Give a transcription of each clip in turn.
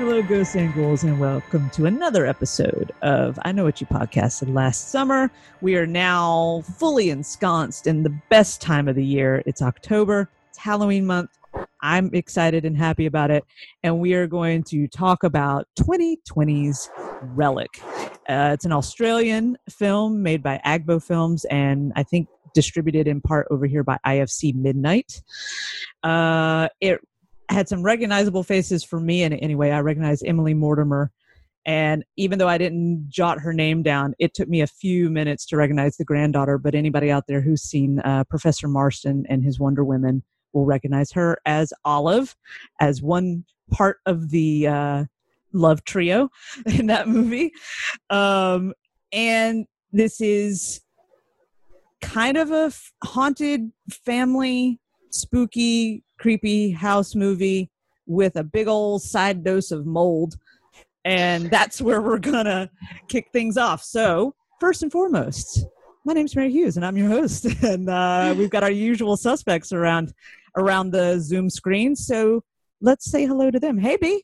Hello, ghosts and ghouls, and welcome to another episode of I Know What You podcasted last summer. We are now fully ensconced in the best time of the year. It's October, it's Halloween month. I'm excited and happy about it. And we are going to talk about 2020's Relic. Uh, it's an Australian film made by Agbo Films and I think distributed in part over here by IFC Midnight. Uh, it had some recognizable faces for me, and anyway, I recognized Emily Mortimer. And even though I didn't jot her name down, it took me a few minutes to recognize the granddaughter. But anybody out there who's seen uh, Professor Marston and his Wonder Women will recognize her as Olive, as one part of the uh, love trio in that movie. Um, and this is kind of a haunted family, spooky, creepy house movie with a big old side dose of mold. And that's where we're gonna kick things off. So, first and foremost, my name's Mary Hughes, and I'm your host. And uh, we've got our usual suspects around around the Zoom screen. So let's say hello to them. Hey, B.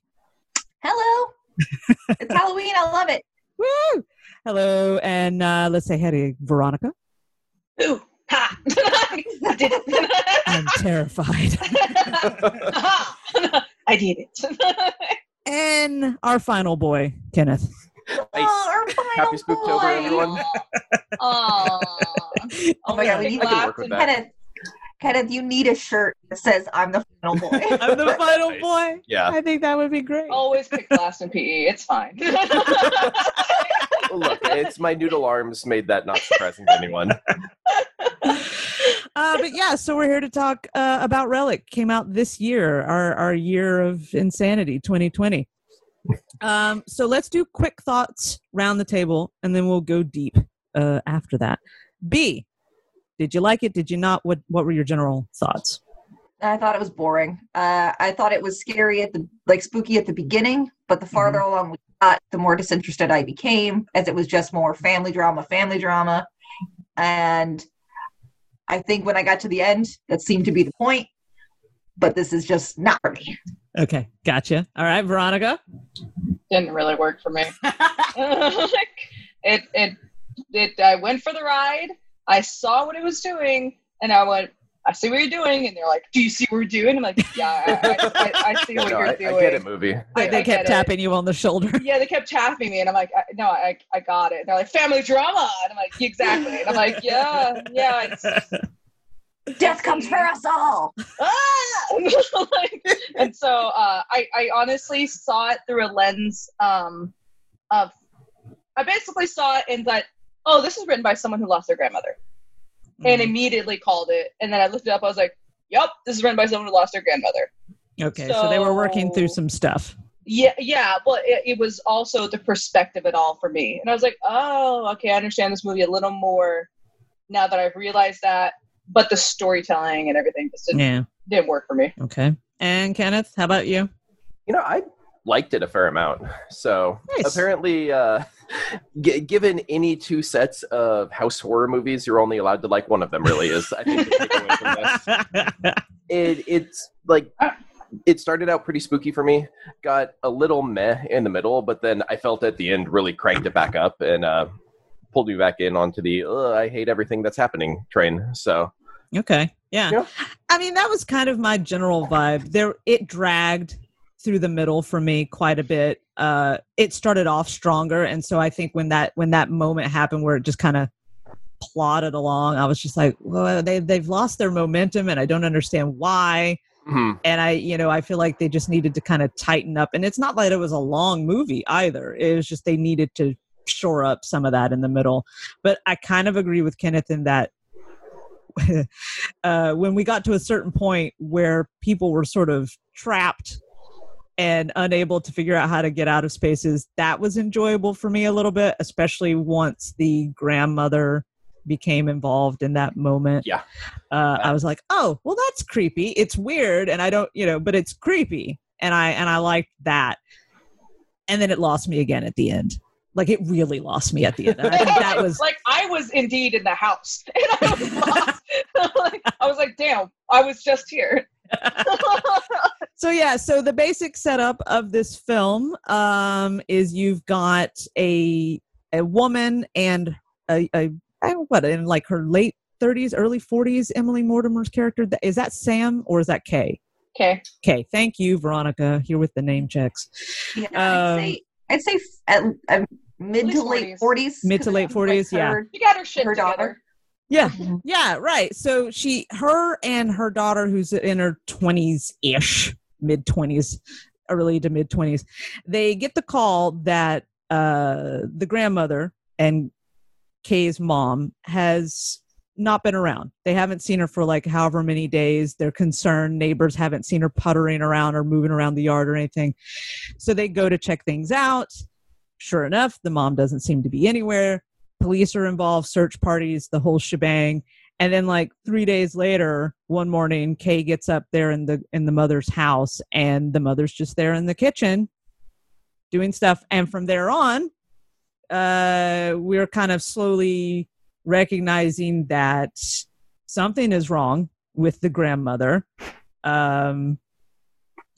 Hello. it's Halloween. I love it. Woo! Hello, and uh, let's say hey to Veronica. Ooh, ha! I did it. I'm terrified. I did it. and our final boy, Kenneth. Oh, our final Happy Spooktober, boy. everyone. Aw. Oh my god, we need I can work with that. Kenneth. Kenneth, you need a shirt that says "I'm the final boy." I'm the final Nice. boy. Yeah. I think that would be great. Always pick last in PE. It's fine. Look, it's my noodle arms made that not surprising to anyone. Uh, but yeah, so we're here to talk uh, about Relic. Came out this year, our our year of insanity, 2020. Um, so let's do quick thoughts round the table, and then we'll go deep uh, after that. B, did you like it? Did you not? What What were your general thoughts? I thought it was boring. Uh, I thought it was scary at the like spooky at the beginning, but the farther along we got, the more disinterested I became, as it was just more family drama, family drama, and I think when I got to the end, that seemed to be the point. But this is just not for me. Okay, gotcha. All right, Veronica. Didn't really work for me. it it it. I went for the ride. I saw what it was doing, and I went. I see what you're doing, and they're like, "Do you see what we're doing?" I'm like, "Yeah, I, I, I, I see what No, you're I, I doing." get it, movie. I- They, they I kept get it. tapping you on the shoulder. Yeah, they kept tapping me, and I'm like, I, "No, I, I got it." And they're like, "Family drama," and I'm like, "Exactly." And I'm like, "Yeah, yeah." It's, Death comes for us all. ah! And so uh, I, I honestly saw it through a lens um, of I basically saw it and thought, oh, this is written by someone who lost their grandmother, and Mm-hmm. immediately called it. And then I looked it up. I was like, yep, this is written by someone who lost their grandmother. Okay, so, they were working through some stuff. Yeah, yeah, but it, it was also the perspective at all for me, and I was like, oh, okay, I understand this movie a little more now that I've realized that. But the storytelling and everything just didn't, Yeah. didn't work for me. Okay. And Kenneth, how about you? You know, I liked it a fair amount. So Nice. apparently, uh, g- given any two sets of house horror movies, you're only allowed to like one of them. Really, is I think the from this. it, it's like it started out pretty spooky for me got a little meh in the middle but then i felt at the end really cranked it back up and uh pulled me back in onto the i hate everything that's happening train so Okay. Yeah. Yeah. I mean, that was kind of my general vibe. There it dragged through the middle for me quite a bit. Uh it started off stronger and so I think when that when that moment happened where it just kind of plodded along, I was just like, well, they they've lost their momentum and I don't understand why. mhm. And I, you know, I feel like they just needed to kind of tighten up. And it's not like it was a long movie either. It was just they needed to shore up some of that in the middle. But I kind of agree with Kenneth in that uh, when we got to a certain point where people were sort of trapped and unable to figure out how to get out of spaces, that was enjoyable for me a little bit, especially once the grandmother became involved in that moment. Yeah. Uh, I was like, oh, well, that's creepy. It's weird, and I don't, you know, but it's creepy, and I and I liked that. And then it lost me again at the end. Like it really lost me at the end. I think that was like I was indeed in the house, and I was lost. like, I was like, "Damn, I was just here." so yeah, so the basic setup of this film um, is you've got a a woman and a, a I don't- what in like her late 30s, early 40s. Emily Mortimer's character is that Sam or is that Kay? Okay. Okay, thank you, Veronica. Here with the name checks. Yeah, Um, I'd say I'd say at, at mid to late 40s. forties. Mid to late 40s, yeah. She got her shit Her together. daughter. Yeah, Mhm. yeah, right. So she, her, and her daughter, who's in her twenties ish, mid twenties, early to mid twenties, they get the call that uh, the grandmother and Kay's mom has not been around. They haven't seen her for like however many days. They're concerned. Neighbors haven't seen her puttering around or moving around the yard or anything. So they go to check things out. Sure enough, the mom doesn't seem to be anywhere. Police are involved, search parties, the whole shebang. And then like three days later, one morning, Kay gets up there in the in the mother's house, and the mother's just there in the kitchen doing stuff. And from there on, uh, we're kind of slowly recognizing that something is wrong with the grandmother. Um,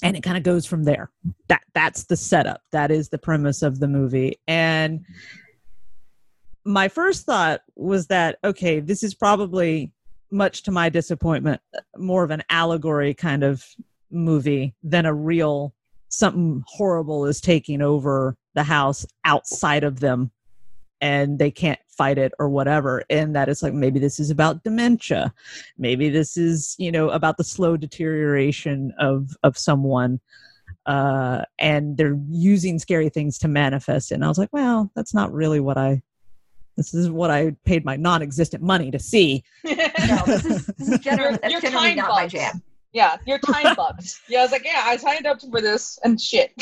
and it kind of goes from there. That that's the setup. That is the premise of the movie. And my first thought was that okay, this is probably much to my disappointment more of an allegory kind of movie than a real something horrible is taking over the house outside of them and they can't fight it or whatever. And that it's like maybe this is about dementia. Maybe this is you know about the slow deterioration of of someone uh and they're using scary things to manifest it. And i was like well that's not really what i this is what i paid my non-existent money to see No, this is this is generally, You're- that's generally time not my jam. yeah, you're time bugs. Yeah, I was like, yeah, I signed up for this and shit.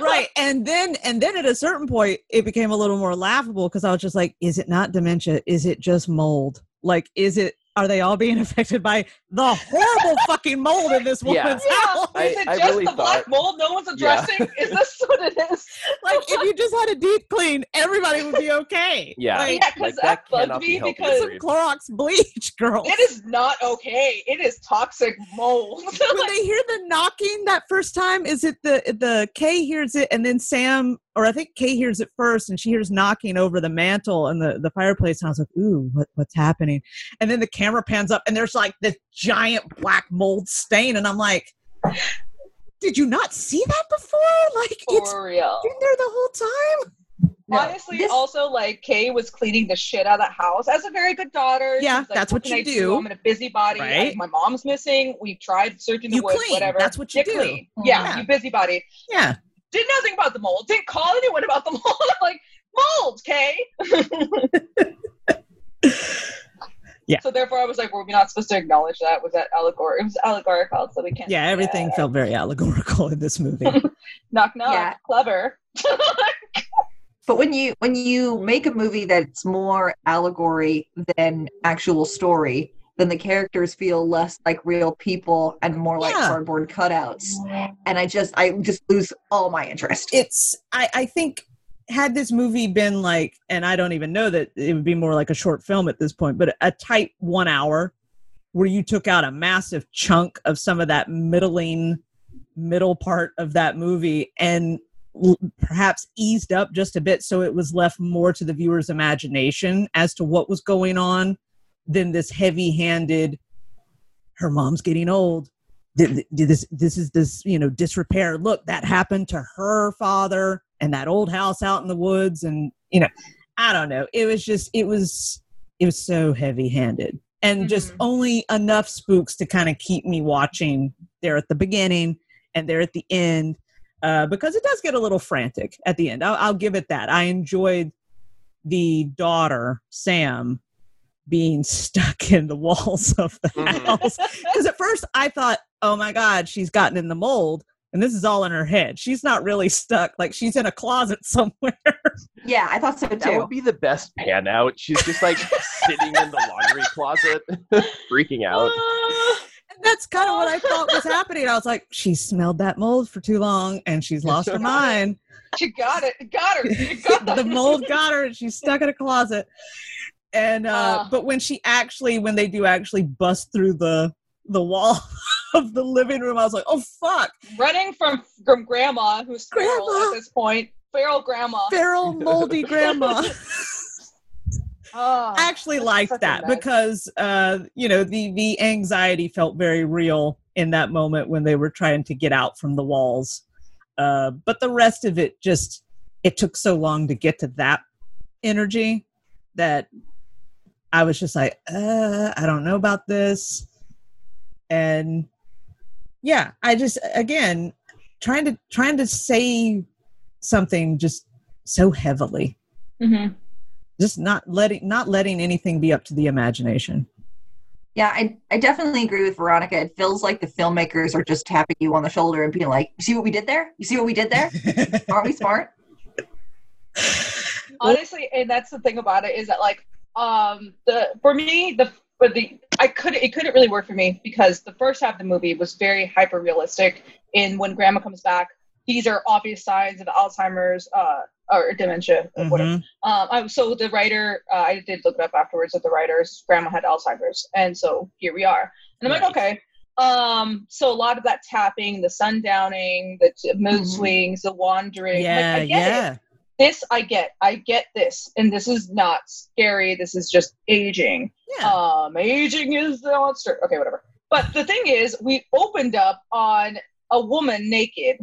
right and then and then at a certain point it became a little more laughable because i was just like is it not dementia is it just mold like is it are they all being affected by the horrible fucking mold in this Yeah. woman's Yeah, house I- is it I just really the black thought- mold no one's Yeah. addressing? Is this what it is? like if you just had a deep clean everybody would be okay Yeah. like, Yeah, 'cause Like, that, that bugged cannot be me because for some Clorox bleach, girl. it is not okay. It is toxic mold. when they hear the knocking that first time, is it the the Kay hears it and then Sam, or I think Kay hears it first and she hears knocking over the mantle and the, the fireplace. And I was like, ooh, what, what's happening? And then the camera pans up and there's like this giant black mold stain. And I'm like, did you not see that before? Like it's For real. been there the whole time. No, Honestly, this- also like Kay was cleaning the shit out of the house as a very good daughter. Yeah, She's like, that's what can you I do?" I'm in a busybody. I- my mom's missing. We've tried searching the You woods, clean. whatever. That's what you do. clean. Mm-hmm. Yeah, Yeah. you busybody. Yeah. Did nothing about the mold. Didn't call anyone about the mold. like mold, okay? Yeah. So therefore, I was like, "Were we not supposed to acknowledge that? Was that allegorical? It was allegorical, so we can't." Yeah, everything that. felt very allegorical in this movie. knock knock. Yeah. Clever. But when you when you make a movie that's more allegory than actual story, then the characters feel less like real people and more like Yeah. cardboard cutouts. And I just I just lose all my interest. it's I, I think had this movie been like and i don't even know that it would be more like a short film at this point but a tight one hour where you took out a massive chunk of some of that middling middle part of that movie and perhaps eased up just a bit so it was left more to the viewer's imagination as to what was going on than this heavy-handed her mom's getting old. Th- th- this this is this you know disrepair. Look that happened to her father and that old house out in the woods and you know i don't know. It was just it was it was so heavy handed and just Mhm. only enough spooks to kind of keep me watching there at the beginning and there at the end uh, because it does get a little frantic at the end. I'll, I'll give it that. I enjoyed the daughter sam being stuck in the walls of the Mhm. house because at first I thought, oh my God, she's gotten in the mold. And this is all in her head. She's not really stuck. Like she's in a closet somewhere. Yeah, I thought so too. That would be the best pan out. She's just like sitting in the laundry closet, freaking out. and that's kind of what I thought was happening. I was like, she smelled that mold for too long and she's lost her mind. She got it. Got her. Got the mold got her and she's stuck in a closet. And uh, Ah. but when she actually when they do actually bust through the the wall of the living room. I was like, oh fuck, running from from grandma who's feral at this point. Feral grandma. feral moldy grandma. Oh, I actually liked that because uh, you know the the anxiety felt very real in that moment when they were trying to get out from the walls. Uh, but the rest of it just it took so long to get to that energy that I was just like, uh, I don't know about this. And yeah, I just again trying to trying to say something just so heavily Mhm. just not letting not letting anything be up to the imagination Yeah, I, I definitely agree with Veronica. It feels like the filmmakers are just tapping you on the shoulder and being like, "You see what we did there? You see what we did there? Aren't we smart?" honestly and that's the thing about it is that like um the for me the but the i couldn't it couldn't really work for me because the first half of the movie was very hyper realistic in when grandma comes back these are obvious signs of alzheimer's uh or dementia or whatever Mhm. um so the writer uh, i did look it up afterwards that the writer's grandma had alzheimer's and so here we are and i'm Right. like okay um so a lot of that tapping the sundowning the mood Mhm. swings the wandering like, yeah I get it yeah this I get. I get this. And this is not scary. This is just aging. yeah Um, aging is the monster. Okay, whatever. But the thing is, we opened up on a woman naked,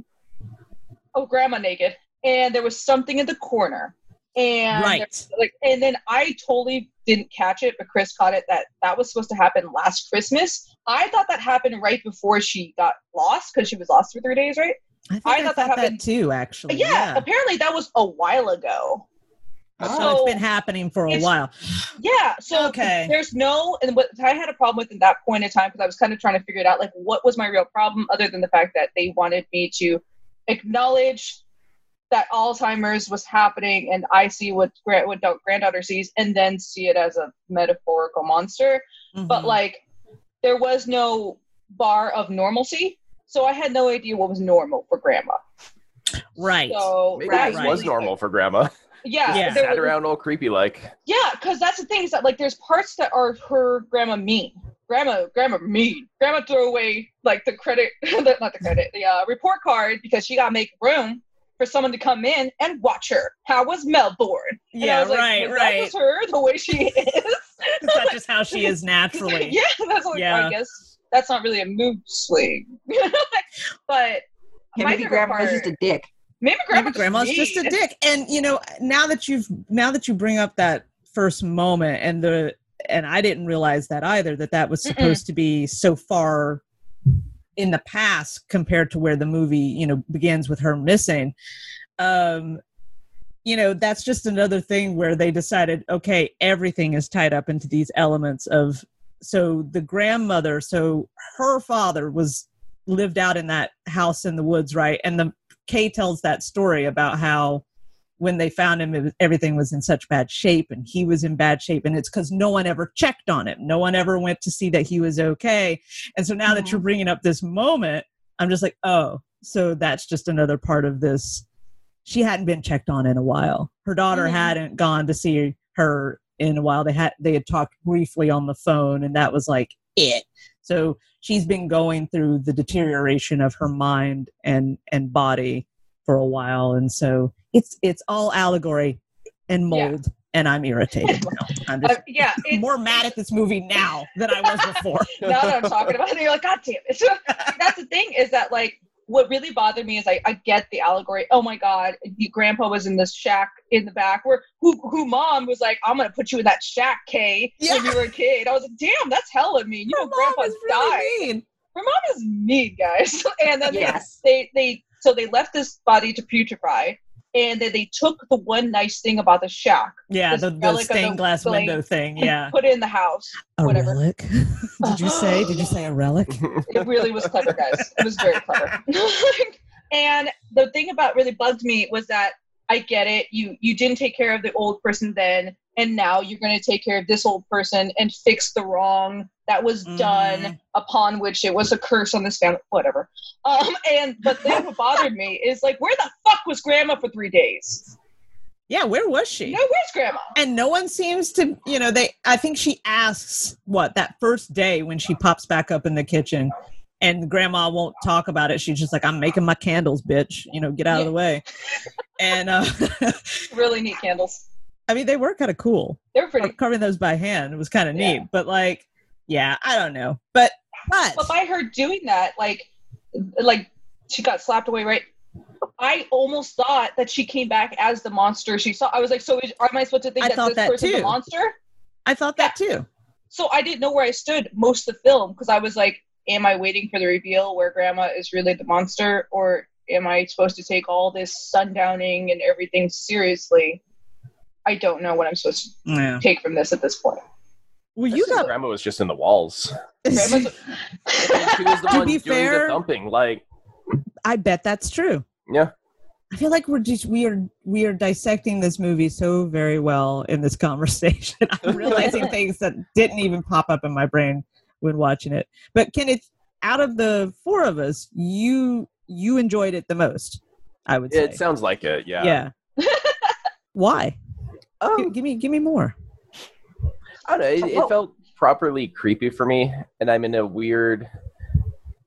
oh, grandma naked, and there was something in the corner. And right like, and then I totally didn't catch it, but Chris caught it that that was supposed to happen last Christmas. I thought that happened right before she got lost because she was lost for three days, right? I think I thought thought that happened- too actually yeah, apparently that was a while ago. so Oh. it's been happening for a while Yeah. So Okay. there's no, and what I had a problem with in that point in time because I was kind of trying to figure it out, like what was my real problem, other than the fact that they wanted me to acknowledge that Alzheimer's was happening, and I see what grand, what da- granddaughter sees, and then see it as a metaphorical monster. But Mhm. like, there was no bar of normalcy, so I had no idea what was normal for grandma. right So Maybe that this right. was normal for grandma. Yeah. Yeah. Sat was- around all creepy like. Yeah, because that's the thing is that like there's parts that are her grandma mean. Grandma, grandma mean. Grandma threw away like the credit, the, not the credit, the uh, report card because she got to make room for someone to come in and watch her. How was Melbourne? And I yeah was like, right "Is that right just her the way she is. is that just how she is naturally yeah, that's like Yeah. I guess that's not really a mood swing, but Yeah, my maybe grandma's part- just a dick. maybe grandma maybe grandma's just a dick and you know now that you've now that you bring up that first moment and the and i didn't realize that either that that was Mm-mm. supposed to be so far in the past compared to where the movie you know begins with her missing um you know that's just another thing where they decided okay everything is tied up into these elements of so the grandmother so her father was lived out in that house in the woods right? And the kay tells that story about how when they found him it was, everything was in such bad shape and he was in bad shape and it's because no one ever checked on him. No one ever went to see that he was okay. And so now that Mhm. you're bringing up this moment i'm just like oh so that's just another part of this. She hadn't been checked on in a while. Her daughter Mhm. hadn't gone to see her in a while they had they had talked briefly on the phone and that was like it so she's been going through the deterioration of her mind and and body for a while and so it's it's all allegory and Yeah. mold and i'm irritated now i'm just Uh, yeah, more mad at this movie now than i was before now that I'm talking about it, you're like, God damn it. That's the thing is that like what really bothered me is I, I get the allegory. Oh my God, you, grandpa was in this shack in the back where who who mom was like, I'm gonna put you in that shack, Kay, Yeah. when you were a kid. I was like, damn, that's hella mean. You know, Her mom grandpa's is really died. mean. Her mom is mean, guys. and then Yes. they, they they so they left this body to putrefy. And then they took the one nice thing about the shack yeah the, the relic of the stained glass flame window thing and yeah put it in the house. a whatever. relic did you say did you say a relic It really was clever, guys. It was very clever. and the thing about really bugged me was that I get it. You you didn't take care of the old person then, and now you're going to take care of this old person and fix the wrong that was done Mhm. upon which it was a curse on this family. Whatever. Um. And but the thing that bothered me is like, where the fuck was Grandma for three days? yeah where was she No, where's Grandma? and no one seems to you know they i think she asks what that first day when she pops back up in the kitchen and grandma won't talk about it. She's just like, I'm making my candles, bitch. You know, get out of the way. And uh, really neat candles. I mean, they were kind of cool. They were pretty. Carving those by hand It was kind of Yeah. neat. But like, yeah, I don't know. But but, But by her doing that, like, like she got slapped away, right? I almost thought that she came back as the monster she saw. I was like, so is, am I supposed to think I that this that person's too. a monster? I thought that too. So I didn't know where I stood most of the film because I was like, am I waiting for the reveal where Grandma is really the monster, or am I supposed to take all this sundowning and everything seriously? I don't know what I'm supposed to Yeah. take from this at this point. Well, I you think got. grandma was just in the walls. Grandma's She was the To one be doing fair- the thumping. Like, I bet that's true. yeah, I feel like we're just we are we are dissecting this movie so very well in this conversation. I'm realizing things that didn't even pop up in my brain when watching it. But Kenneth, out of the four of us, you you enjoyed it the most. I would say. it sounds like it. Yeah. yeah. Why? Um, Give, give me give me more. I don't know. It, it felt properly creepy for me, and I'm in a weird,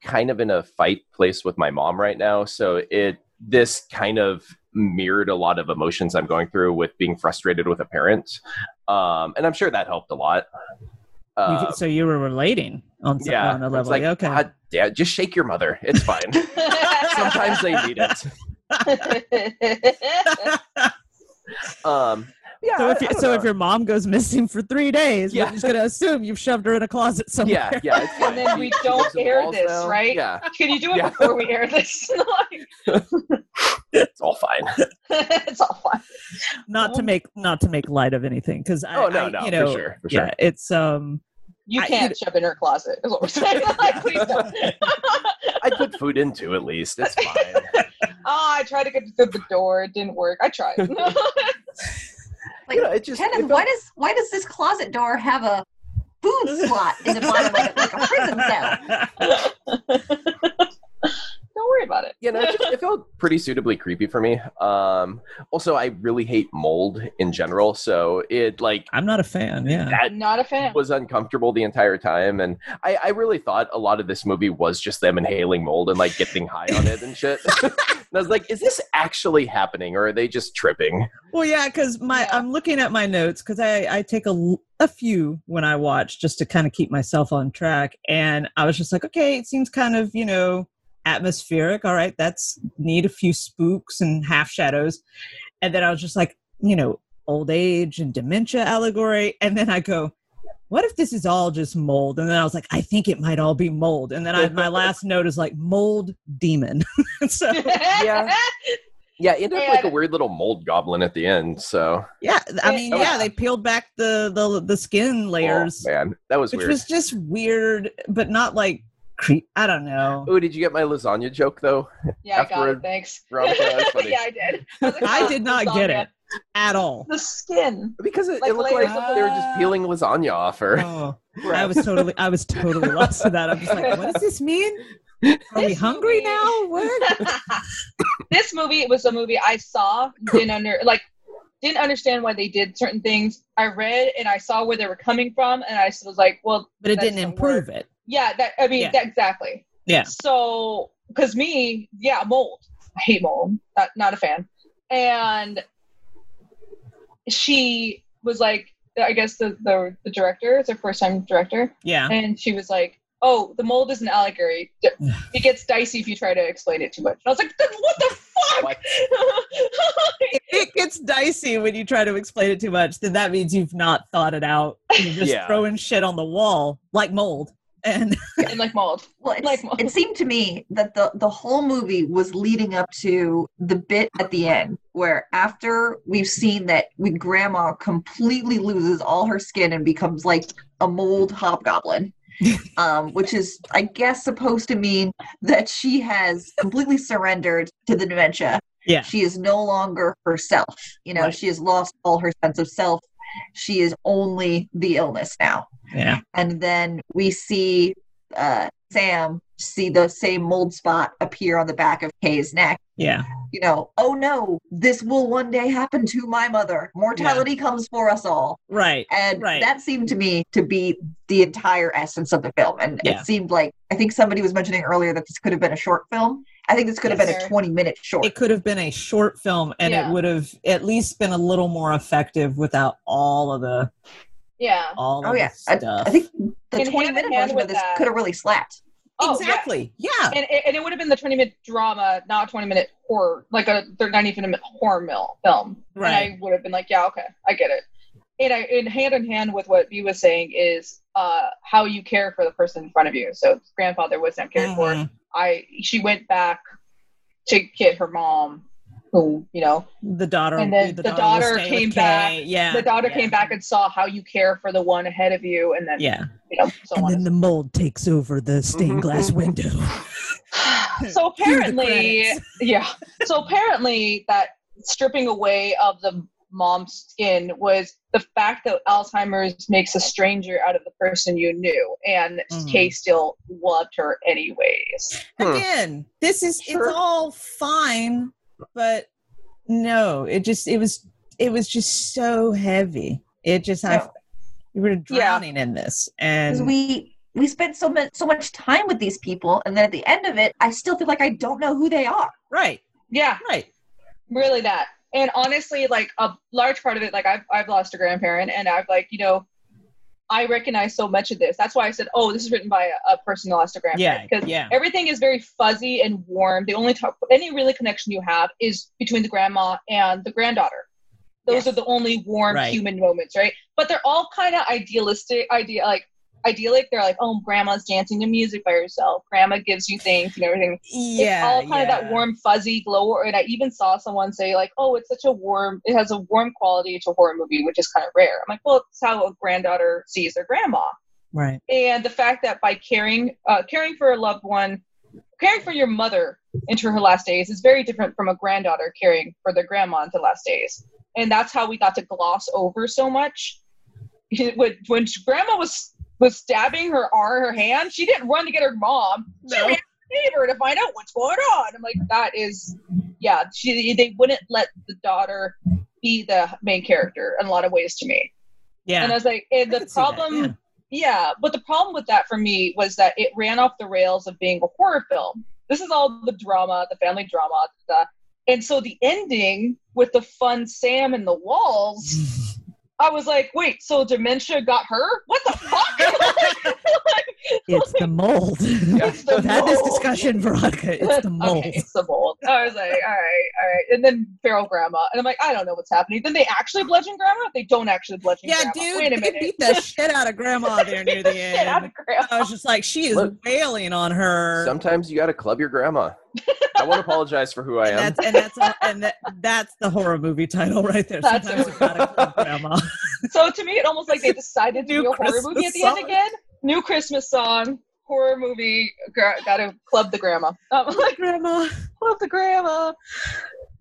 kind of in a fight place with my mom right now. So it this kind of mirrored a lot of emotions I'm going through with being frustrated with a parent, um, and I'm sure that helped a lot. You Uh, so you were relating on some, yeah, on a level. like, okay. God damn, just shake your mother. It's fine. Sometimes they need it. Um, yeah. so if you, so know. if your mom goes missing for three days, Yeah. we're just gonna assume you've shoved her in a closet somewhere. yeah, yeah, and then we She- she don't lives air this, now. right? Yeah, Can you do it Yeah. before we air this? It's all fine. it's all fine. not to make not to make light of anything because I, Oh, no, I- no, you for know, sure, for yeah, sure. it's um, You can't shove in her closet. Is what we're saying. like, please don't. I'd put food into at least. It's fine. oh, I tried to get through the door. It didn't work. I tried. Like, you know, it just Kenneth, it why does why does this closet door have a food slot in the bottom like, like a prison cell? don't worry about it. you know, it, just, it felt pretty suitably creepy for me. Um, also, I really hate mold in general, so it like I'm not a fan. Yeah, that Not a fan. was uncomfortable the entire time, and I, I really thought a lot of this movie was just them inhaling mold and like getting high on it and shit. and I was like, is this actually happening, or are they just tripping? well, yeah, because my Yeah. I'm looking at my notes because I I take a a few when I watch just to kind of keep myself on track, and I was just like, okay, it seems kind of you know atmospheric. All right, that's need a few spooks and half shadows, and then I was just like, you know, old age and dementia allegory, and then I go. What if this is all just mold? And then I was like, I think it might all be mold. And then I, my last note is like mold demon. so Yeah. Yeah, it ended up like a weird little mold goblin at the end. So, Yeah, I mean, Oh, yeah, yeah. they peeled back the the the skin oh, layers, oh, man, that was which weird. was just weird, but not like creep. I don't know. Oh, did you get my lasagna joke though? Yeah, I got it. Thanks. Veronica, yeah, I did. I, like, I "Oh, did not get it at all. The skin. Because it, Like it looked like of they were just peeling lasagna off her. Oh, I was totally, I was totally lost to that. I'm just like, what does this mean? Are we hungry movie- now? What? this movie was a movie I saw, didn't under like didn't understand why they did certain things. I read and I saw where they were coming from, and I was like, well, But it didn't doesn't improve work. it. Yeah, that I mean, Yeah. that exactly. Yeah. So, because me, yeah, mold. I hate mold. Not, not a fan. And she was like, I guess the the, the director, it's her first time director, Yeah. and she was like, "Oh, the mold is an allegory. It gets dicey if you try to explain it too much." And I was like, "What the fuck?" What? If it gets dicey when you try to explain it too much, then that means you've not thought it out. You're just Yeah. throwing shit on the wall like mold. And and like mold. Well, it's, Like mold. it seemed to me that the the whole movie was leading up to the bit at the end where after we've seen that we grandma completely loses all her skin and becomes like a mold hobgoblin. um, which is, I guess, supposed to mean that she has completely surrendered to the dementia. Yeah. She is no longer herself. You know, Right. she has lost all her sense of self. She is only the illness now yeah. and then we see uh, Sam see the same mold spot appear on the back of Kay's neck, Yeah. you know, oh no, this will one day happen to my mother. Mortality comes for us all. Right. And Right. that seemed to me to be the entire essence of the film. And Yeah. it seemed like, I think somebody was mentioning earlier that this could have been a short film. I think this could have been Yes. a 20 minute short. It could have been a short film and Yeah. it would have at least been a little more effective without all of the Yeah. all oh, of yeah. the I, stuff. I think the And 20 hand in minute hand version with of this that- could have really slapped. Oh, exactly. Yeah. And, and it would have been the 20 minute drama, not a 20 minute horror, like a they're not even a horror mill film. Right. And I would have been like, yeah, okay, I get it. And I, and hand in hand with what B was saying is uh, how you care for the person in front of you. So grandfather was not cared for. Mhm. I she went back to get her mom, who you know The daughter And then the daughter will stay came back. Yeah. the daughter yeah. came back and saw how you care for the one ahead of you, and then Yeah. you know so and on. then the mold takes over the stained glass window. so apparently yeah so apparently that stripping away of the mom's skin was the fact that alzheimer's makes a stranger out of the person you knew and Mhm. kay still loved her anyways Hmm. Again, this is Sure. it's all fine, but no, it just it was it was just so heavy. It just I Yeah. we were Yeah. drowning in this, and we we spent so much so much time with these people, and then at the end of it, I still feel like I don't know who they are. right, yeah right, really that and honestly like a large part of it like i've, I've lost a grandparent and i've like you know i recognize so much of this that's why i said oh this is written by a, a person who lost a yeah, grandparent because yeah, everything is very fuzzy and warm. The only talk, any really connection you have is between the grandma and the granddaughter. Those Yes. are the only warm Right. human moments, right? But they're all kind of idealistic, idea like idyllic. They're like, oh, grandma's dancing to music by herself. Grandma gives you things and everything. yeah. it's all kind of that warm, fuzzy glow. And I even saw someone say like, oh, it's such a warm. It has a warm quality to a horror movie, which is kind of rare. I'm like, well, it's how a granddaughter sees their grandma Right, and the fact that by caring uh, caring for a loved one caring for your mother into her last days is very different from a granddaughter caring for their grandma into last days and that's how we got to gloss over so much when, when grandma was was stabbing her arm her hand she didn't run to get her mom she No. ran to the neighbor to find out what's going on i'm like that is yeah she they wouldn't let the daughter be the main character in a lot of ways to me yeah. and i was like and the that, problem yeah. yeah, but the problem with that for me was that it ran off the rails of being a horror film. This is all the drama, the family drama, the, and so the ending with the fun Sam in the walls, I was like, wait, so dementia got her? What the fuck? Like, it's the mold. It's the We've had this discussion, Veronica. It's the mold. Okay, it's the mold. I was like, all right, all right. And then feral grandma. And I'm like, I don't know what's happening. Then they actually bludgeon grandma? They don't actually bludgeon Yeah, grandma. dude, Wait a they minute. beat the shit out of grandma there near the Shit out end. of grandma. I was just like, she is Look. wailing on her. Sometimes you got to club your grandma. I won't apologize for who I and am. that's and that's a, and that, that's the horror movie title right there. That's Sometimes it. you gotta grandma. So to me, it almost like they decided to New do a horror movie at the end again. New Christmas song, horror movie. Gra- gotta club the grandma. Um, like grandma. club the grandma. Oh,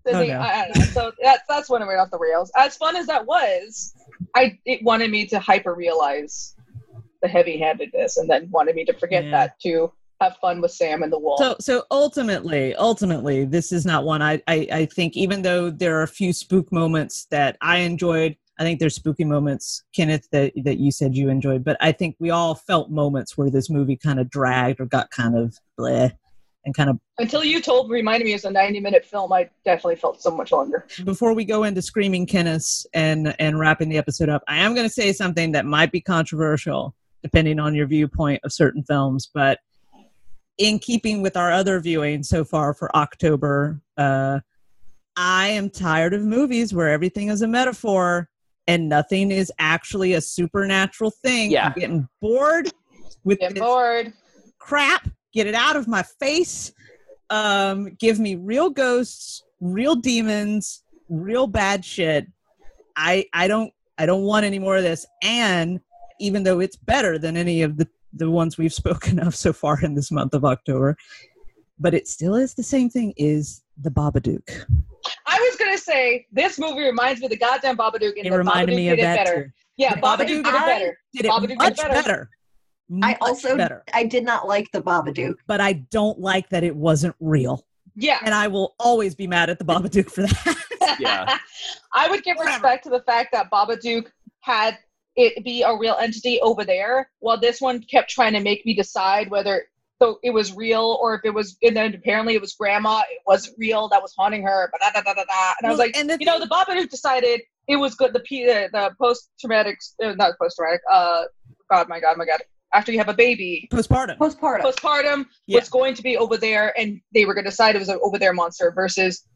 they- no. I, I. So that's that's when it went off the rails. As fun as that was, I it wanted me to hyper realize the heavy handedness, and then wanted me to forget Yeah. that to have fun with Sam and the wall. So so ultimately, ultimately, this is not one I, I I think even though there are a few spook moments that I enjoyed, I think there's spooky moments, Kenneth, that that you said you enjoyed, but I think we all felt moments where this movie kind of dragged or got kind of bleh and kind of Until you told reminded me it was a ninety minute film, I definitely felt so much longer. before we go into screaming Kenneth and and wrapping the episode up, I am going to say something that might be controversial depending on your viewpoint of certain films, but in keeping with our other viewing so far for October, uh, I am tired of movies where everything is a metaphor and nothing is actually a supernatural thing. Yeah. I'm getting bored with Get this bored. crap get it out of my face um give me real ghosts real demons real bad shit i i don't i don't want any more of this and even though it's better than any of the the ones we've spoken of so far in this month of october but it still is the same thing is the babadook I was gonna say this movie reminds me of the goddamn Babadook, and it the reminded Babadook me did of it that better. too Yeah, The Babadook Babadook- did it better. did it Babadook did much better. better, I also better I did not like the Babadook. but i don't like that it wasn't real Yeah. and I will always be mad at the Babadook for that. Yeah. I would give Whatever. respect to the fact that Babadook had it be a real entity over there, while this one kept trying to make me decide whether so it was real or if it was. And then apparently it was grandma. It wasn't real. That was haunting her. But da, da, da, da, da. And I was like, and the you know, the Babadook decided it was good. The P, the, the post traumatic, uh, not post traumatic. Uh, God, my God, my God. After you have a baby, postpartum. Postpartum. postpartum Yeah. was going to be over there, and they were going to decide it was an over there monster versus,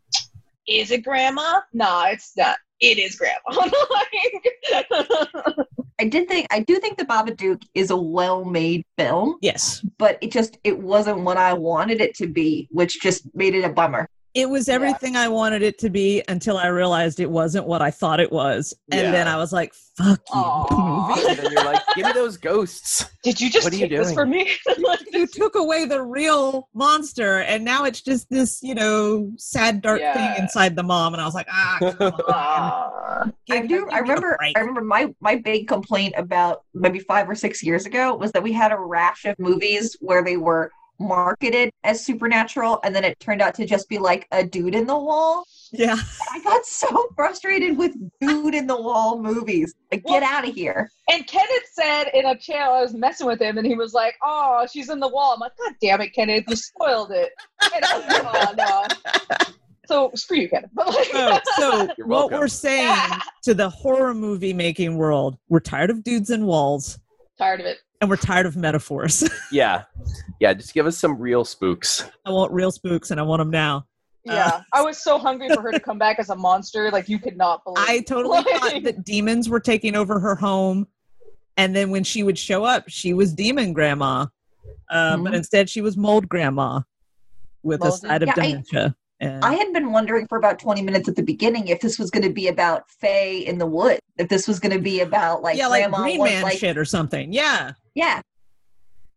is it grandma? Nah, it's not. It is grandma. Like- I did think I do think the Babadook is a well-made film, yes, but it just it wasn't what I wanted it to be, which just made it a bummer. It was Yeah. everything I wanted it to be until I realized it wasn't what I thought it was, and Yeah. then I was like, "Fuck you, Aw. movie." and then you're like, give me those ghosts. Did you just What are you take this for from me? you took away the real monster and now it's just this you know sad dark Yeah. thing inside the mom and i was like ah come on. I do. me I a remember. I remember my my big complaint about maybe five or six years ago was that we had a rash of movies where they were marketed as supernatural, and then it turned out to just be like a dude in the wall. yeah I got so frustrated with dude in the wall movies. Like, get out of here. And Kenneth said in a channel, I was messing with him, and he was like, "Oh, she's in the wall." I'm like, "God damn it, Kenneth, you spoiled it." And I was like, "Oh no." So screw you, Kenneth. But like, oh, so, so what we're saying to the horror movie making world we're tired of dudes and walls tired of it. And we're tired of metaphors Yeah. Yeah. Just give us some real spooks. i want real spooks and i want them now Yeah, I was so hungry for her to come back as a monster, like you could not believe. i totally Like- thought that demons were taking over her home and then when she would show up she was demon grandma uh, but Mhm. instead she was mold grandma with a Moldy? side of Yeah, I- dementia and I had been wondering for about 20 minutes at the beginning if this was going to be about Faye in the wood, if this was going to be about like yeah, like Green was Man like, shit or something. Yeah. yeah,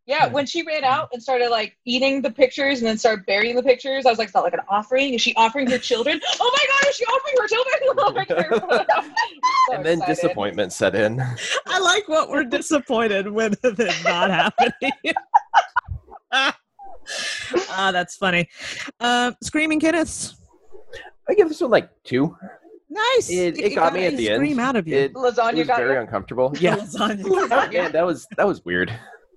Yeah, when she ran out and started like eating the pictures and then started burying the pictures, I was like, is that like an offering? Is she offering her children? Oh my god, is she offering her children? Oh my So and then excited. disappointment set in. I like what we're disappointed with it not happening. Ah, that's funny. Uh, Screaming Kenneths. I give this one like two. Nice. It- it got me at a the end. Scream out of you. It, it Lasagna was got very you. uncomfortable. yeah. Yeah. lasagna. Man, that was that was weird.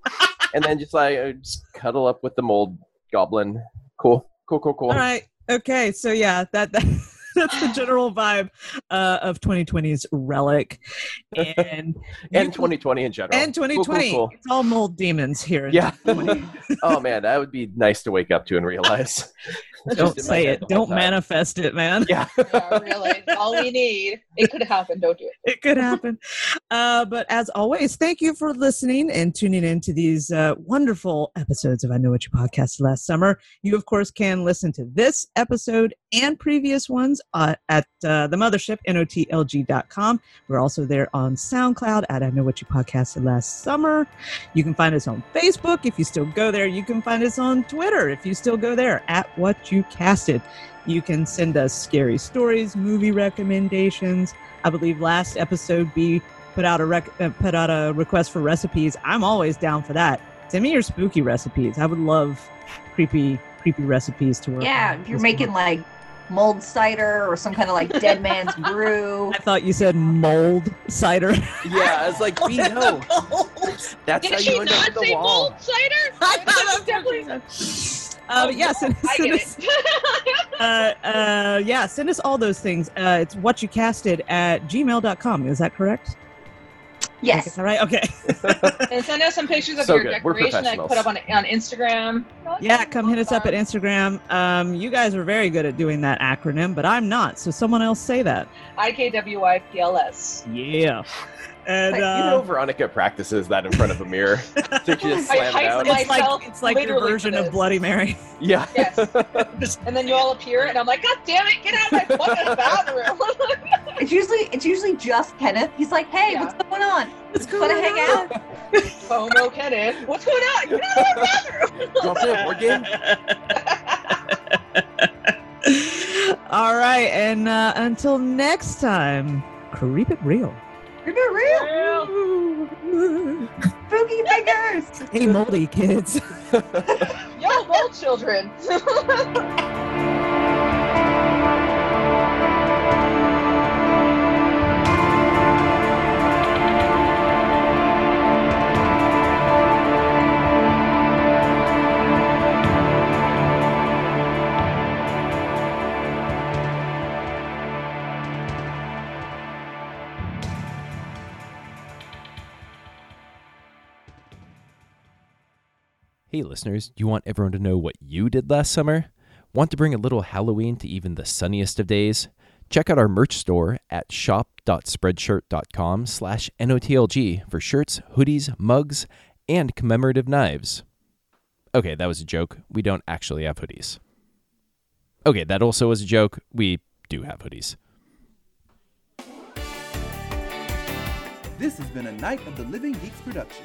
and then just like uh, just cuddle up with the mold goblin. Cool. Cool, cool, cool. All right. Okay. So yeah, that, that that's the general vibe uh, of 2020's relic, and And you 2020 in general. and Cool, cool, 2020. cool. It's all mold demons here. in Yeah. oh man, that would be nice to wake up to and realize. Don't just in my say it. Don't time. manifest it, man. Yeah. Yeah, really. All we need. It could happen. Don't do it. it could happen. Uh, but as always, thank you for listening and tuning in to these uh, wonderful episodes of I Know What You Podcast last summer. You, of course, can listen to this episode and previous ones uh, at uh, the mothership, notlg.com. We're also there on SoundCloud at I Know What You Podcasted last summer. You can find us on Facebook if you still go there. You can find us on Twitter if you still go there at What You Casted. You can send us scary stories, movie recommendations. I believe last episode we put out a rec- uh, put out a request for recipes. I'm always down for that. Send me your spooky recipes. I would love creepy creepy recipes to work. yeah. on If you're making like mold cider or some kind of like dead man's brew. I thought you said mold cider. Yeah, I was like, we know. That's Did how she you end up not in the say wall. mold cider? I thought definitely. Uh, Oh, yeah, send, send us, uh, uh, yeah, send us all those things. Uh, it's what you casted at gmail.com. Is that correct? Yes. All right. Okay. and send us some pictures of So your good. Decoration that I put up on on Instagram. Yeah, come hit us up at Instagram. Um, you guys are very good at doing that acronym, but I'm not. So someone else say that. IKWIPLS. Yeah. And Wait, you You know, uh, Veronica practices that in front of a mirror. so she just I slam it out. it's like it's like your version of. Bloody Mary. Yeah. Yes. And then you all appear, and I'm like, God damn it, get out of my fucking bathroom. It's usually it's usually just Kenneth. He's like, hey, Yeah. what's going on? What's going Wanna going hang on? out? FOMO Kenneth. What's going on? Get out of my bathroom. You wanna play a game? All right, and uh, until next time, creep it real. You're real. Spooky fingers. Hey, moldy kids. Yo, mold children. listeners, you want everyone to know what you did last summer? Want to bring a little Halloween to even the sunniest of days? Check out our merch store at shop.spreadshirt.com slash NOTLG for shirts, hoodies, mugs, and commemorative knives. Okay, that was a joke. We don't actually have hoodies. Okay, that also was a joke. We do have hoodies. This has been a Night of the Living Geeks production.